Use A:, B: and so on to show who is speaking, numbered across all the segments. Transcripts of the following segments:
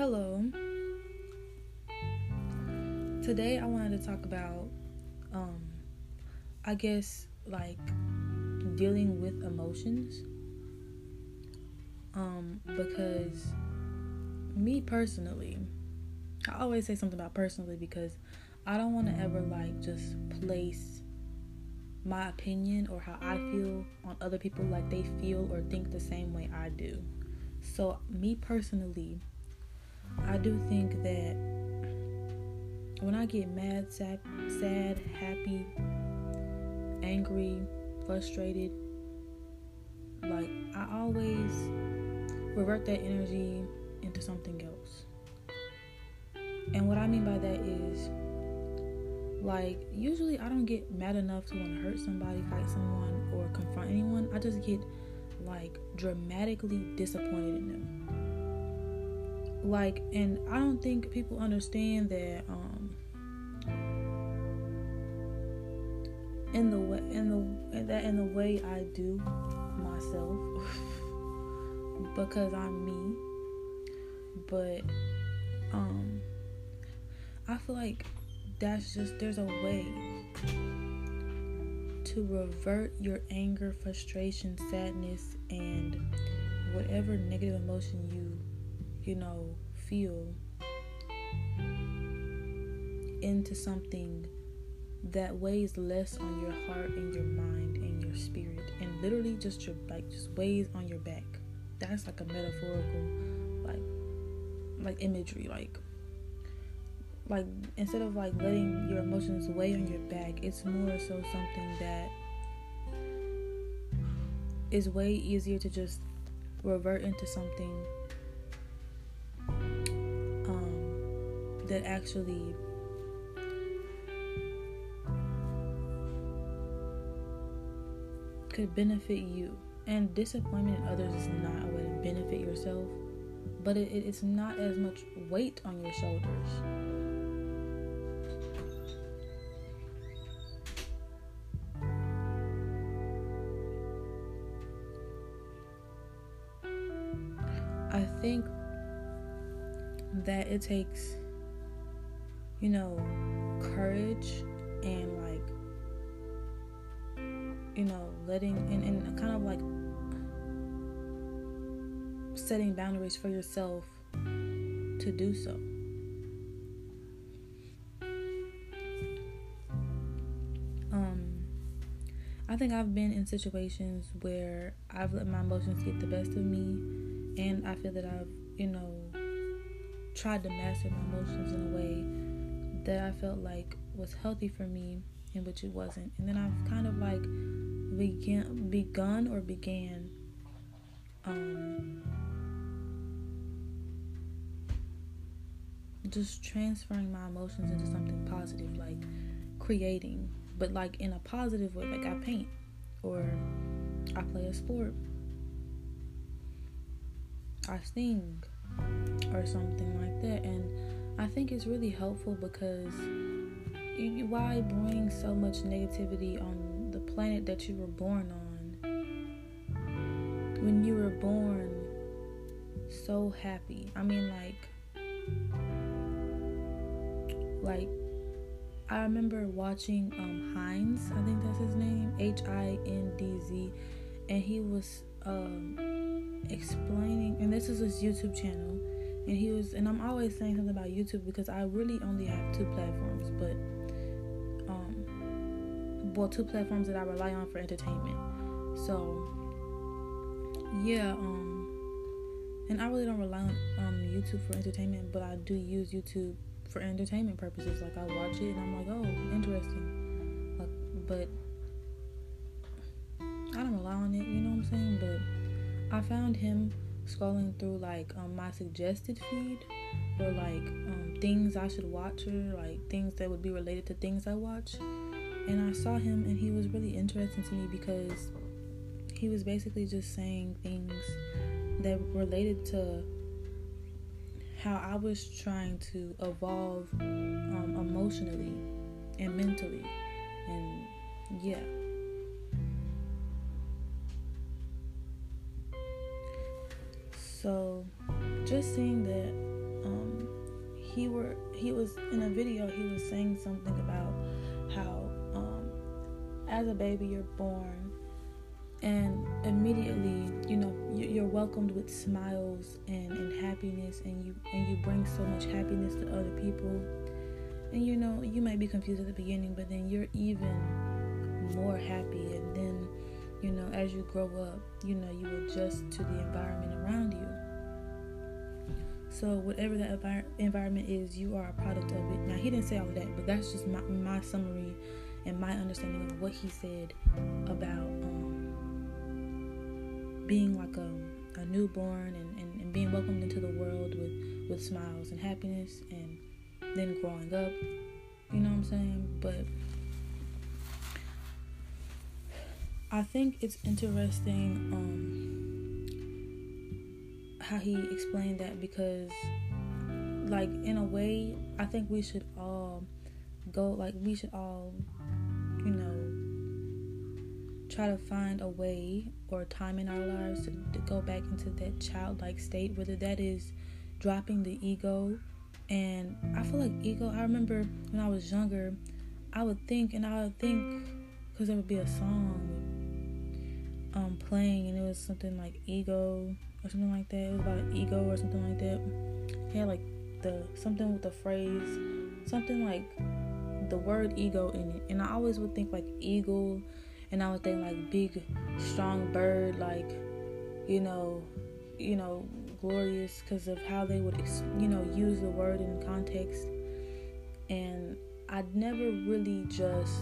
A: Hello. Today I wanted to talk about um I guess like dealing with emotions. Um because me personally, I always say something about personally because I don't want to ever like just place my opinion or how I feel on other people like they feel or think the same way I do. So, me personally, I do think that when I get mad, sad, sad, happy, angry, frustrated, like I always revert that energy into something else. And what I mean by that is like usually I don't get mad enough to want to hurt somebody, fight someone, or confront anyone. I just get like dramatically disappointed in them. Like, and I don't think people understand that um in the way in the that in the way I do myself because I'm me. But um I feel like that's just there's a way to revert your anger, frustration, sadness, and whatever negative emotion you, you know, feel into something that weighs less on your heart and your mind and your spirit and literally just your like just weighs on your back. That's like a metaphorical like like imagery like like instead of like letting your emotions weigh on your back it's more so something that is way easier to just revert into something that actually could benefit you. And disappointment in others is not a way to benefit yourself but it, it's not as much weight on your shoulders. I think that it takes, you know, courage and like, you know, letting and, and kind of like setting boundaries for yourself to do so. Um, I think I've been in situations where I've let my emotions get the best of me and I feel that I've, you know, tried to master my emotions in a way that I felt like was healthy for me, in which it wasn't. And then I've kind of like began, begun or began, um, just transferring my emotions into something positive, like creating, but like in a positive way, like I paint or I play a sport I sing or something like that. And I think it's really helpful because why bring so much negativity on the planet that you were born on when you were born so happy? I mean, like, like I remember watching um Hindz, I think that's his name, H I N D Z, and he was um, explaining, and this is his YouTube channel, and he was, and I'm always saying something about YouTube because I really only have two platforms, but um, well, two platforms that I rely on for entertainment. So, yeah, um, and I really don't rely on um YouTube for entertainment, but I do use YouTube for entertainment purposes. Like I watch it and I'm like, oh, interesting. Like, but I don't rely on it, you know what I'm saying? But I found him scrolling through like um, my suggested feed or like um, things I should watch or like things that would be related to things I watch. And I saw him and he was really interesting to me because he was basically just saying things that related to how I was trying to evolve um, emotionally and mentally. And yeah. So, just seeing that, he was in a video. He was saying something about how, um, as a baby, you're born, and immediately, you know, you're welcomed with smiles and, and happiness, and you and you bring so much happiness to other people. And you know, you might be confused at the beginning, but then you're even more happy, and then you know, as you grow up, you know, you adjust to the environment around you. So whatever that envir- environment is, you are a product of it. Now he didn't say all of that, but that's just my, my summary and my understanding of what he said about um, being like a, a newborn and, and, and being welcomed into the world with, with smiles and happiness and then growing up. You know what I'm saying? But I think it's interesting um, how he explained that because, like, in a way, I think we should all go, like, we should all, you know, try to find a way or time in our lives to, to go back into that childlike state, whether that is dropping the ego. And I feel like ego, I remember when I was younger, I would think, and I would think, because there would be a song um playing and it was something like ego or something like that. It was about ego or something like that. It had like the something with the phrase something like the word ego in it. And I always would think like eagle and I would think like big strong bird like you know you know glorious because of how they would you know use the word in context and I'd never really just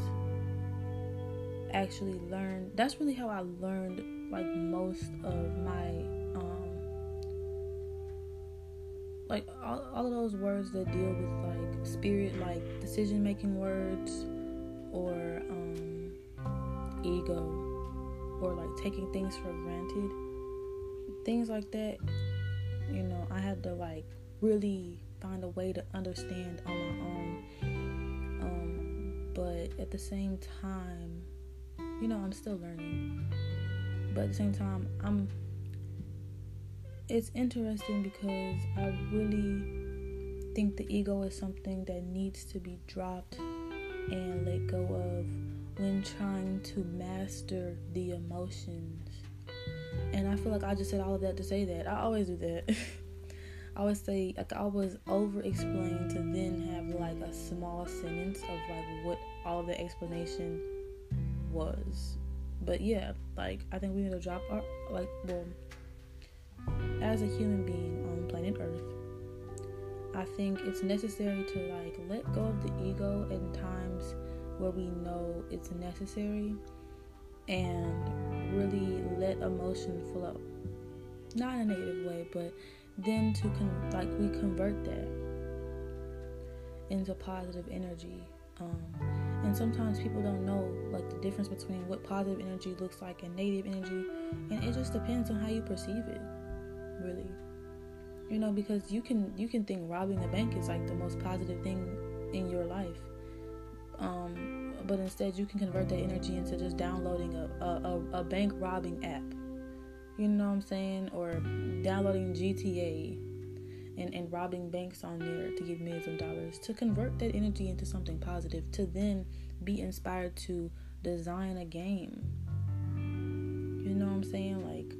A: actually learned that's really how I learned like most of my like all, all of those words that deal with like spirit like decision making words or um ego or like taking things for granted things like that you know I had to like really find a way to understand on my own um but at the same time you know, I'm still learning. But at the same time, I'm it's interesting because I really think the ego is something that needs to be dropped and let go of when trying to master the emotions. And I feel like I just said all of that to say that. I always do that. I always say like I always over explain to then have like a small sentence of like what all the explanation was. But yeah, like I think we need to drop our like well as a human being on planet Earth, I think it's necessary to like let go of the ego in times where we know it's necessary and really let emotion flow. Not in a negative way, but then to con- like we convert that into positive energy. Um, and sometimes people don't know like the difference between what positive energy looks like and negative energy and it just depends on how you perceive it really. You know because you can you can think robbing a bank is like the most positive thing in your life. Um, but instead you can convert that energy into just downloading a, a, a bank robbing app. You know what i'm saying? Or downloading gta and, and robbing banks on there to get millions of dollars to convert that energy into something positive to then be inspired to design a game. You know what i'm saying? Like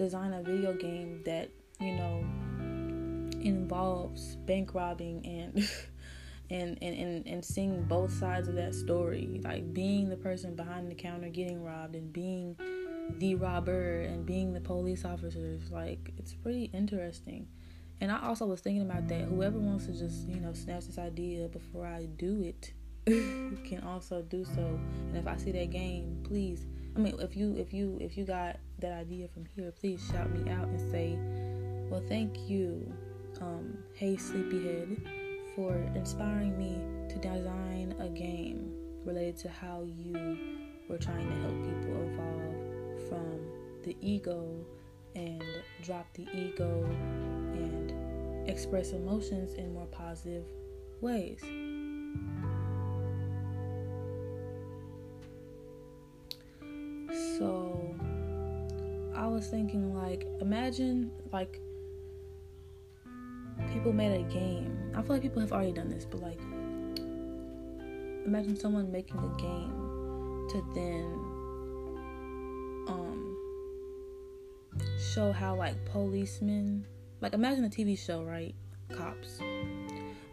A: design a video game that you know involves bank robbing and and, and, and, and seeing both sides of that story like being the person behind the counter getting robbed and being the robber and being the police officers like it's pretty interesting and I also was thinking about that. Whoever wants to just, you know, snatch this idea before I do it can also do so. And if I see that game, please I mean if you if you if you got that idea from here, please shout me out and say, Well thank you, um, Hey Sleepyhead, for inspiring me to design a game related to how you were trying to help people evolve from the ego and drop the ego and express emotions in more positive ways. Was thinking like imagine like people made a game. I feel like people have already done this, but like, imagine someone making a game to then um show how like policemen, like imagine a TV show, right? Cops.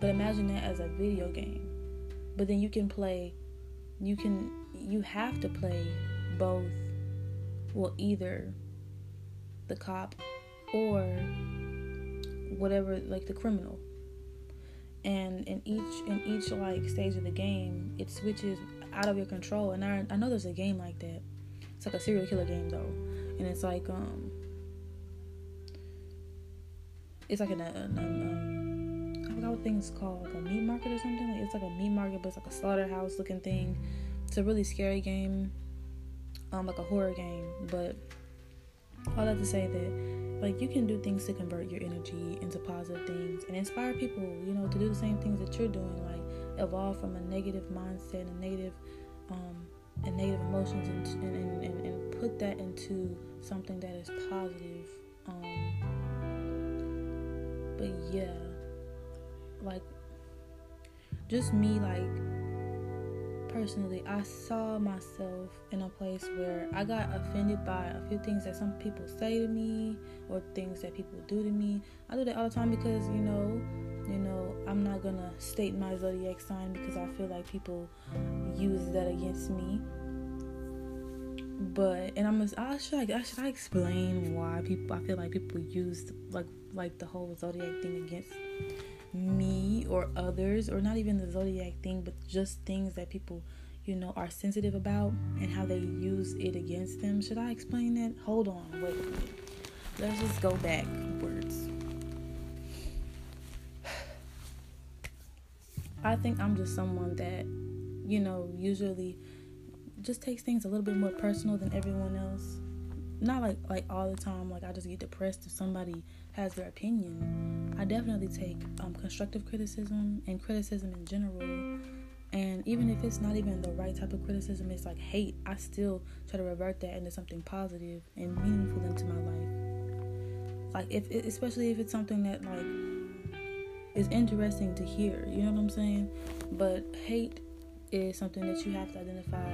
A: But imagine that as a video game. But then you can play, you can, you have to play both, well, either the cop or whatever like the criminal. And in each in each like stage of the game it switches out of your control. And I, I know there's a game like that. It's like a serial killer game though. And it's like um it's like an, an, an um, I forgot what thing's called like a meat market or something. Like it's like a meat market but it's like a slaughterhouse looking thing. It's a really scary game um like a horror game but all that to say that like you can do things to convert your energy into positive things and inspire people you know to do the same things that you're doing like evolve from a negative mindset and negative um and negative emotions and, and, and, and put that into something that is positive um but yeah like just me like personally, I saw myself in a place where I got offended by a few things that some people say to me or things that people do to me. I do that all the time because, you know, you know, I'm not gonna state my zodiac sign because I feel like people use that against me. But and I'm just, I should I, should I explain why people I feel like people use like like the whole zodiac thing against me or others or not even the zodiac thing but just things that people you know are sensitive about and how they use it against them. Should i explain that? Hold on wait a minute. Let's just go backwards i think i'm just someone that you know usually just takes things a little bit more personal than everyone else. Not like like all the time like i just get depressed if somebody has their opinion i definitely take um, constructive criticism and criticism in general. And even if it's not even the right type of criticism it's like hate i still try to revert that into something positive and meaningful into my life. Like if especially if it's something that like is interesting to hear you know what i'm saying? But hate is something that you have to identify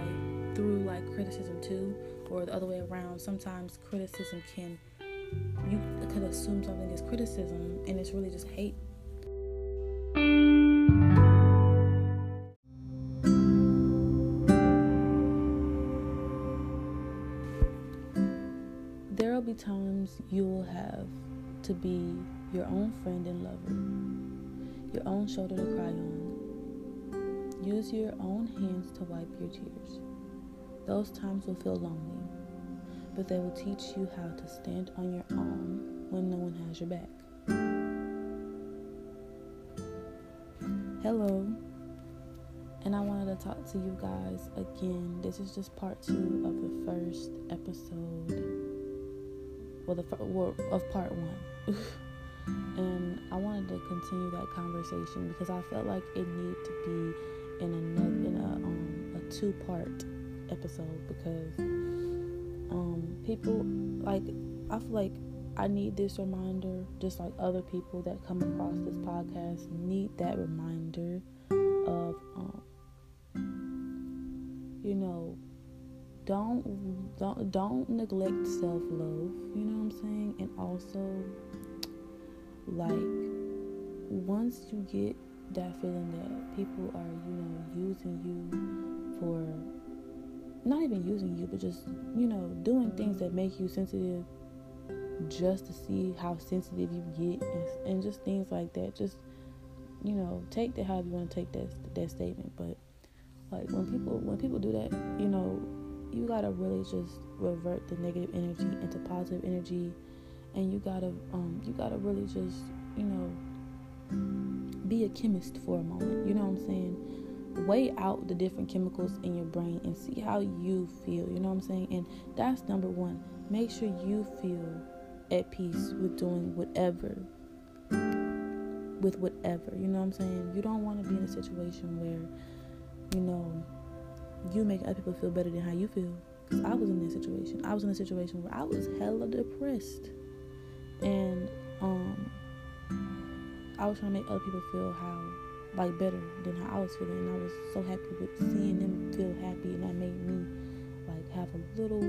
A: through like criticism too or the other way around. Sometimes criticism can you could assume something is criticism and it's really just hate there will be times you will have to be your own friend and lover your own shoulder to cry on Use your own hands to wipe your tears. Those times will feel lonely, but they will teach you how to stand on your own when no one has your back. Hello, and I wanted to talk to you guys again. This is just part two of the first episode, well, the well, of part one. and I wanted to continue that conversation because I felt like it needed to be in another in a um a two part episode because um people like I feel like I need this reminder just like other people that come across this podcast need that reminder of um you know don't don't don't neglect self-love you know what I'm saying? And also like once you get that feeling that people are, you know, using you for not even using you, but just, you know, doing things that make you sensitive just to see how sensitive you get and, and just things like that. Just, you know, take that however you want to take that that statement. But like when people when people do that, you know, you gotta really just revert the negative energy into positive energy and you gotta um you gotta really just, you know, be a chemist for a moment. You know what I'm saying? Weigh out the different chemicals in your brain and see how you feel. You know what I'm saying? And that's number one. Make sure you feel at peace with doing whatever. With whatever. You know what I'm saying? You don't want to be in a situation where, you know, you make other people feel better than how you feel. Because I was in that situation. I was in a situation where I was hella depressed. And, um, I was trying to make other people feel how like better than how I was feeling, and I was so happy with seeing them feel happy, and that made me like have a little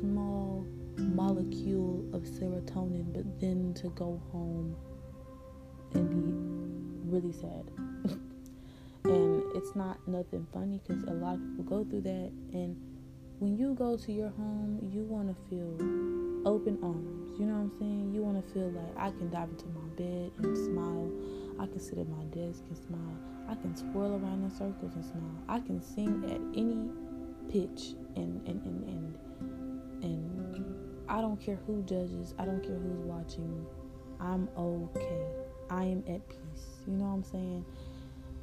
A: small molecule of serotonin, but then to go home and be really sad. and it's not nothing funny because a lot of people go through that, and when you go to your home, you want to feel open arms. You know what I'm saying? You want to feel like I can dive into my bed and smile. I can sit at my desk and smile. I can swirl around in circles and smile. I can sing at any pitch and and and and, and I don't care who judges. I don't care who's watching. I'm okay. I am at peace. You know what I'm saying?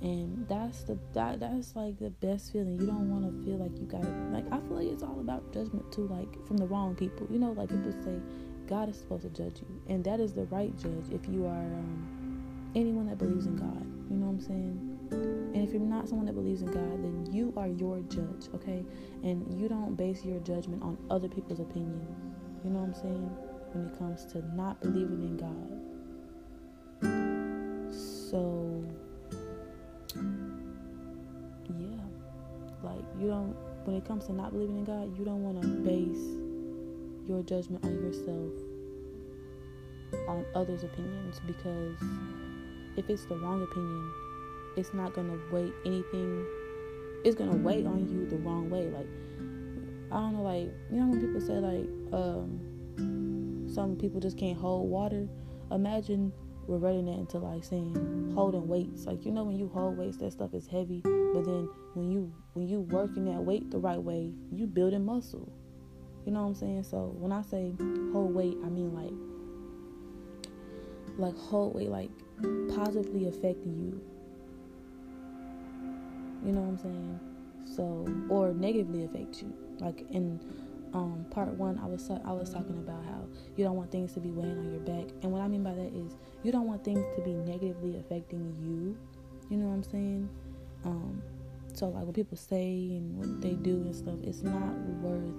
A: and that's the that that's like the best feeling you don't want to feel like you gotta like i feel like it's all about judgment too like from the wrong people you know like people say god is supposed to judge you and that is the right judge if you are um, anyone that believes in god you know what i'm saying and if you're not someone that believes in god then you are your judge okay and you don't base your judgment on other people's opinions you know what i'm saying when it comes to not believing in god so yeah, like you don't, when it comes to not believing in God, you don't want to base your judgment on yourself on others' opinions because if it's the wrong opinion, it's not gonna weigh anything. It's gonna weigh on you the wrong way. Like I don't know, like you know when people say like um, some people just can't hold water. Imagine reverting that into like saying holding weights. Like you know when you hold weights, that stuff is heavy. But then when you when you working that weight the right way, you building muscle. You know what I'm saying? So when I say hold weight, I mean like like hold weight like positively affecting you. You know what I'm saying? So or negatively affect you. Like in um, part one, I was I was talking about how you don't want things to be weighing on your back, and what I mean by that is you don't want things to be negatively affecting you. You know what I'm saying? Um, so like what people say and what they do and stuff, it's not worth.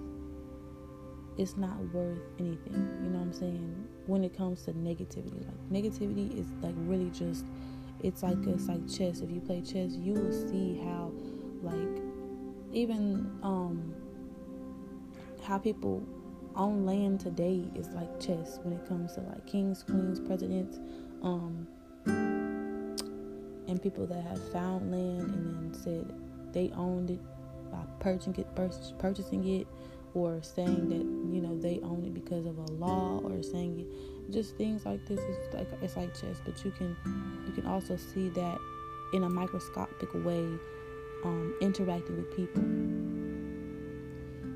A: It's not worth anything. You know what I'm saying? When it comes to negativity, like negativity is like really just. It's like it's like chess. If you play chess, you will see how, like, even um how people own land today is like chess when it comes to like kings, queens, presidents, um, and people that have found land and then said they owned it by purchasing it, purchasing it, or saying that you know they own it because of a law, or saying it, just things like this. It's like it's like chess, but you can you can also see that in a microscopic way, um, interacting with people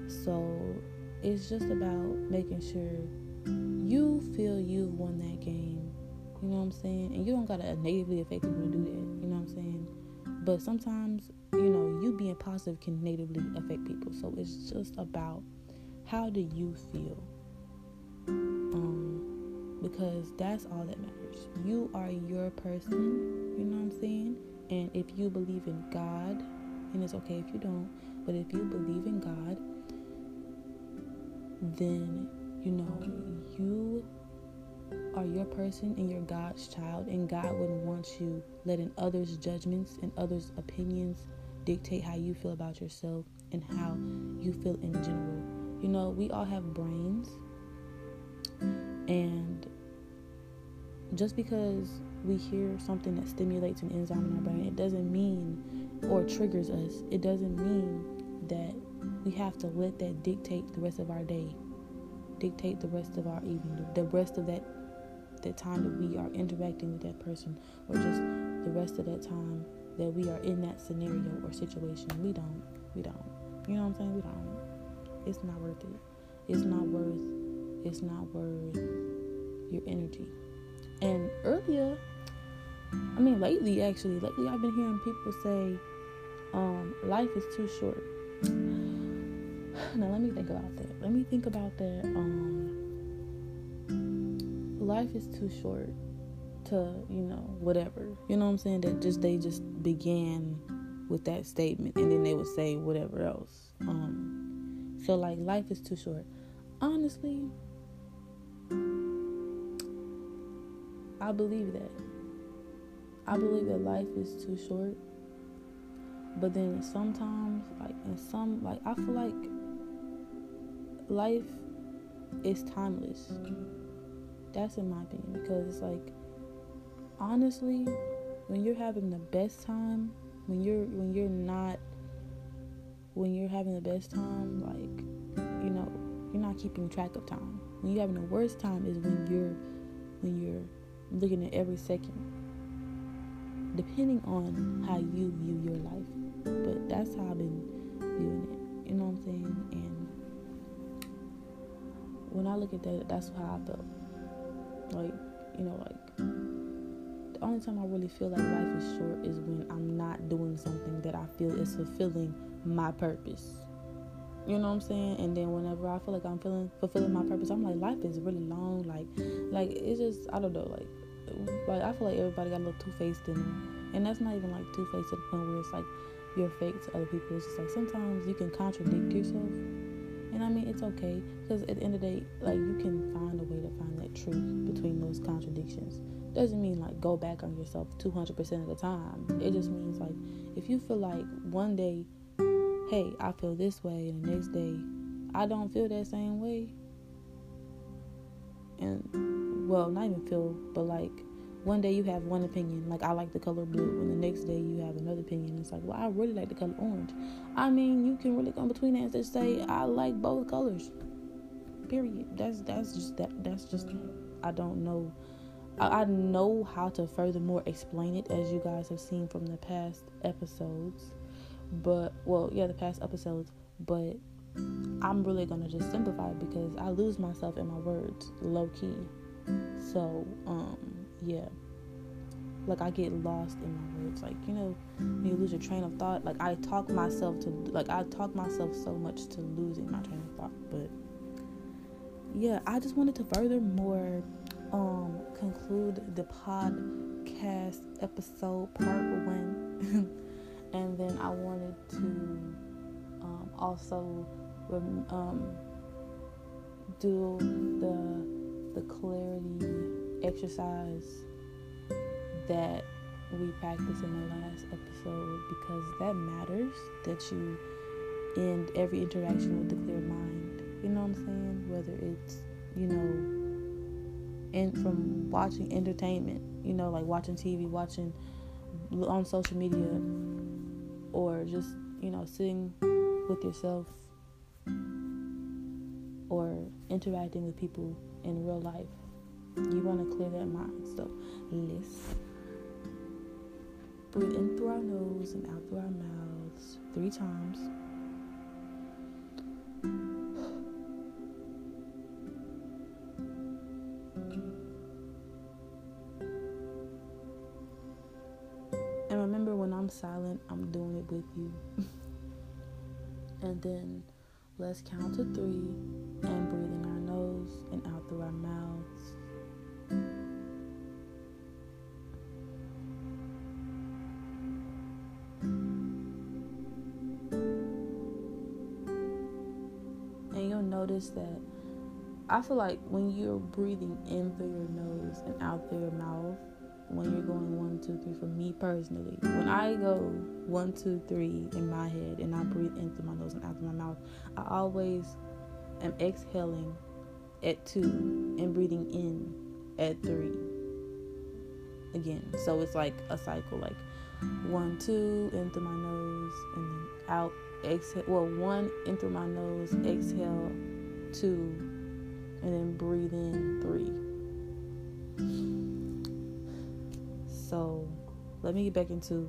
A: so it's just about making sure you feel you've won that game. You know what I'm saying? And you don't gotta negatively affect people to do that. You know what I'm saying? But sometimes, you know, you being positive can negatively affect people. So it's just about how do you feel? Um, because that's all that matters. You are your person, you know what I'm saying? And if you believe in God, and it's okay if you don't, but if you believe in God, then you know you are your person and you're God's child, and God wouldn't want you letting others' judgments and others' opinions dictate how you feel about yourself and how you feel in general. You know, we all have brains, and just because we hear something that stimulates an enzyme in our brain, it doesn't mean or triggers us, it doesn't mean that we have to let that dictate the rest of our day, dictate the rest of our evening, the rest of that that time that we are interacting with that person, or just the rest of that time that we are in that scenario or situation. We don't. We don't. You know what I'm saying? We don't. It's not worth it. It's not worth. It's not worth your energy. And earlier, I mean, lately, actually, lately, I've been hearing people say, um, "Life is too short." Now let me think about that. Let me think about that. Um, life is too short to, you know, whatever. You know what I'm saying? That just they just began with that statement and then they would say whatever else. Um, so like life is too short. Honestly, I believe that. I believe that life is too short. But then sometimes, like in some, like I feel like life is timeless. That's in my opinion because it's like honestly, when you're having the best time, when you're when you're not when you're having the best time, like you know, you're not keeping track of time. When you're having the worst time is when you're when you're looking at every second. Depending on how you view your life. But that's how I've been viewing it. You know what I'm saying? And when I look at that, that's how I felt. Like, you know, like the only time I really feel like life is short is when I'm not doing something that I feel is fulfilling my purpose. You know what I'm saying? And then whenever I feel like I'm feeling fulfilling my purpose, I'm like life is really long. Like, like it's just I don't know. Like, like I feel like everybody got a little two faced in them, and that's not even like two faced to the point where it's like you're fake to other people. It's just like sometimes you can contradict yourself. And I mean, it's okay because at the end of the day, like you can find a way to find that truth between those contradictions. Doesn't mean like go back on yourself 200% of the time. It just means like if you feel like one day, hey, I feel this way, and the next day, I don't feel that same way. And well, not even feel, but like one day you have one opinion, like I like the color blue, and the next day you have another opinion. It's like, well, I really like the color orange. I mean, you can really go in between that and say I like both colors. Period. That's that's just that. That's just I don't know. I, I know how to furthermore explain it, as you guys have seen from the past episodes. But well, yeah, the past episodes. But I'm really gonna just simplify because I lose myself in my words, low key. So um yeah like I get lost in my words. Like, you know, when you lose your train of thought, like I talk myself to like I talk myself so much to losing my train of thought. But yeah, I just wanted to furthermore um conclude the podcast episode part one. and then I wanted to um also um do the the clarity exercise that we practiced in the last episode because that matters that you end every interaction with a clear mind. You know what I'm saying? Whether it's, you know, and from watching entertainment, you know, like watching TV, watching on social media, or just, you know, sitting with yourself or interacting with people in real life. You want to clear that mind. So let's breathe in through our nose and out through our mouths three times. And remember when I'm silent, I'm doing it with you. and then let's count to three and breathe in our nose and out through our mouths. Notice that I feel like when you're breathing in through your nose and out through your mouth, when you're going one, two, three, for me personally, when I go one, two, three in my head and I breathe in through my nose and out through my mouth, I always am exhaling at two and breathing in at three again. So it's like a cycle, like one, two, in through my nose and then out, exhale. Well, one in through my nose, exhale two, and then breathe in three. So let me get back into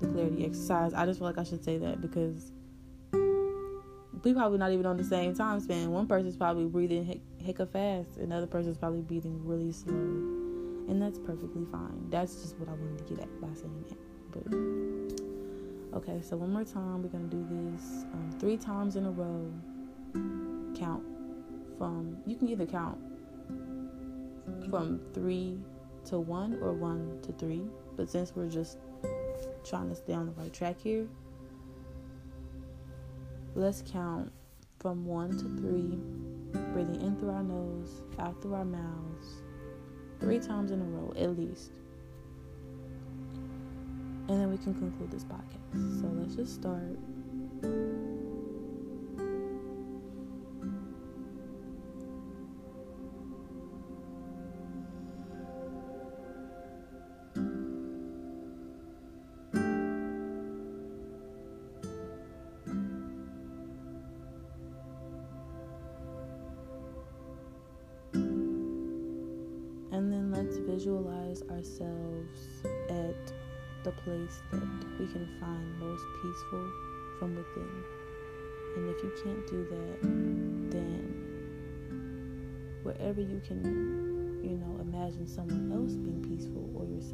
A: the clarity exercise. I just feel like I should say that because we probably not even on the same time span. One person's probably breathing heck fast, another person's probably breathing really slow, and that's perfectly fine. That's just what I wanted to get at by saying that. But okay, so one more time, we're gonna do this um, three times in a row count from, you can either count from three to one or one to three. But since we're just trying to stay on the right track here, let's count from one to three, breathing in through our nose, out through our mouths, three times in a row at least. and then we can conclude this podcast. So let's just start.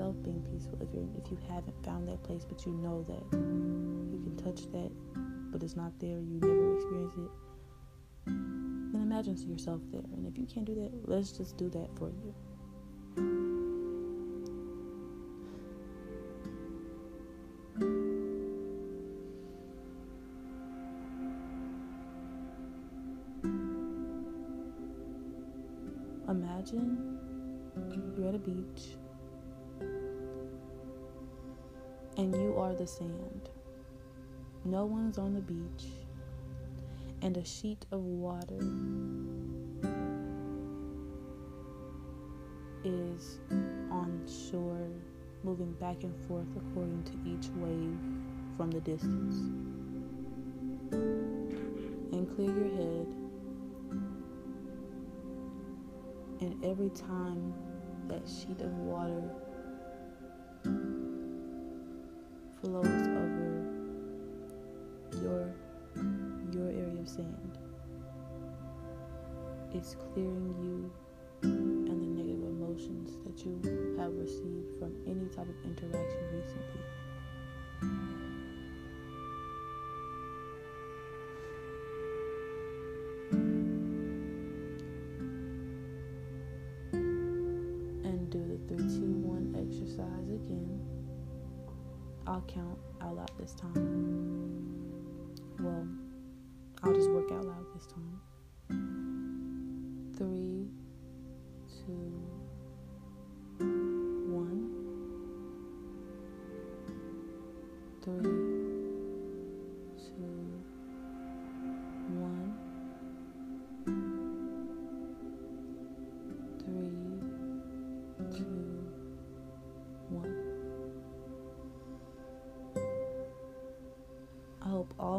A: Yourself being peaceful, if you're if you haven't found that place but you know that you can touch that but it's not there, you never experience it, then imagine yourself there. And if you can't do that, let's just do that for you. Imagine you're at a beach and you are the sand. No one's on the beach, and a sheet of water is on shore, moving back and forth according to each wave from the distance. And clear your head. And every time that sheet of water flows over your your area of sand, it's clearing you and the negative emotions that you have received from any type of interaction recently.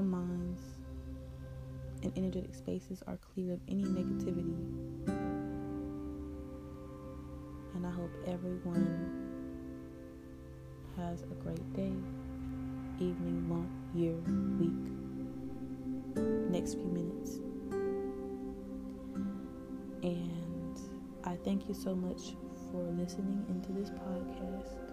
A: All minds and energetic spaces are clear of any negativity. And I hope everyone has a great day, evening, month, year, week, next few minutes. And I thank you so much for listening into this podcast.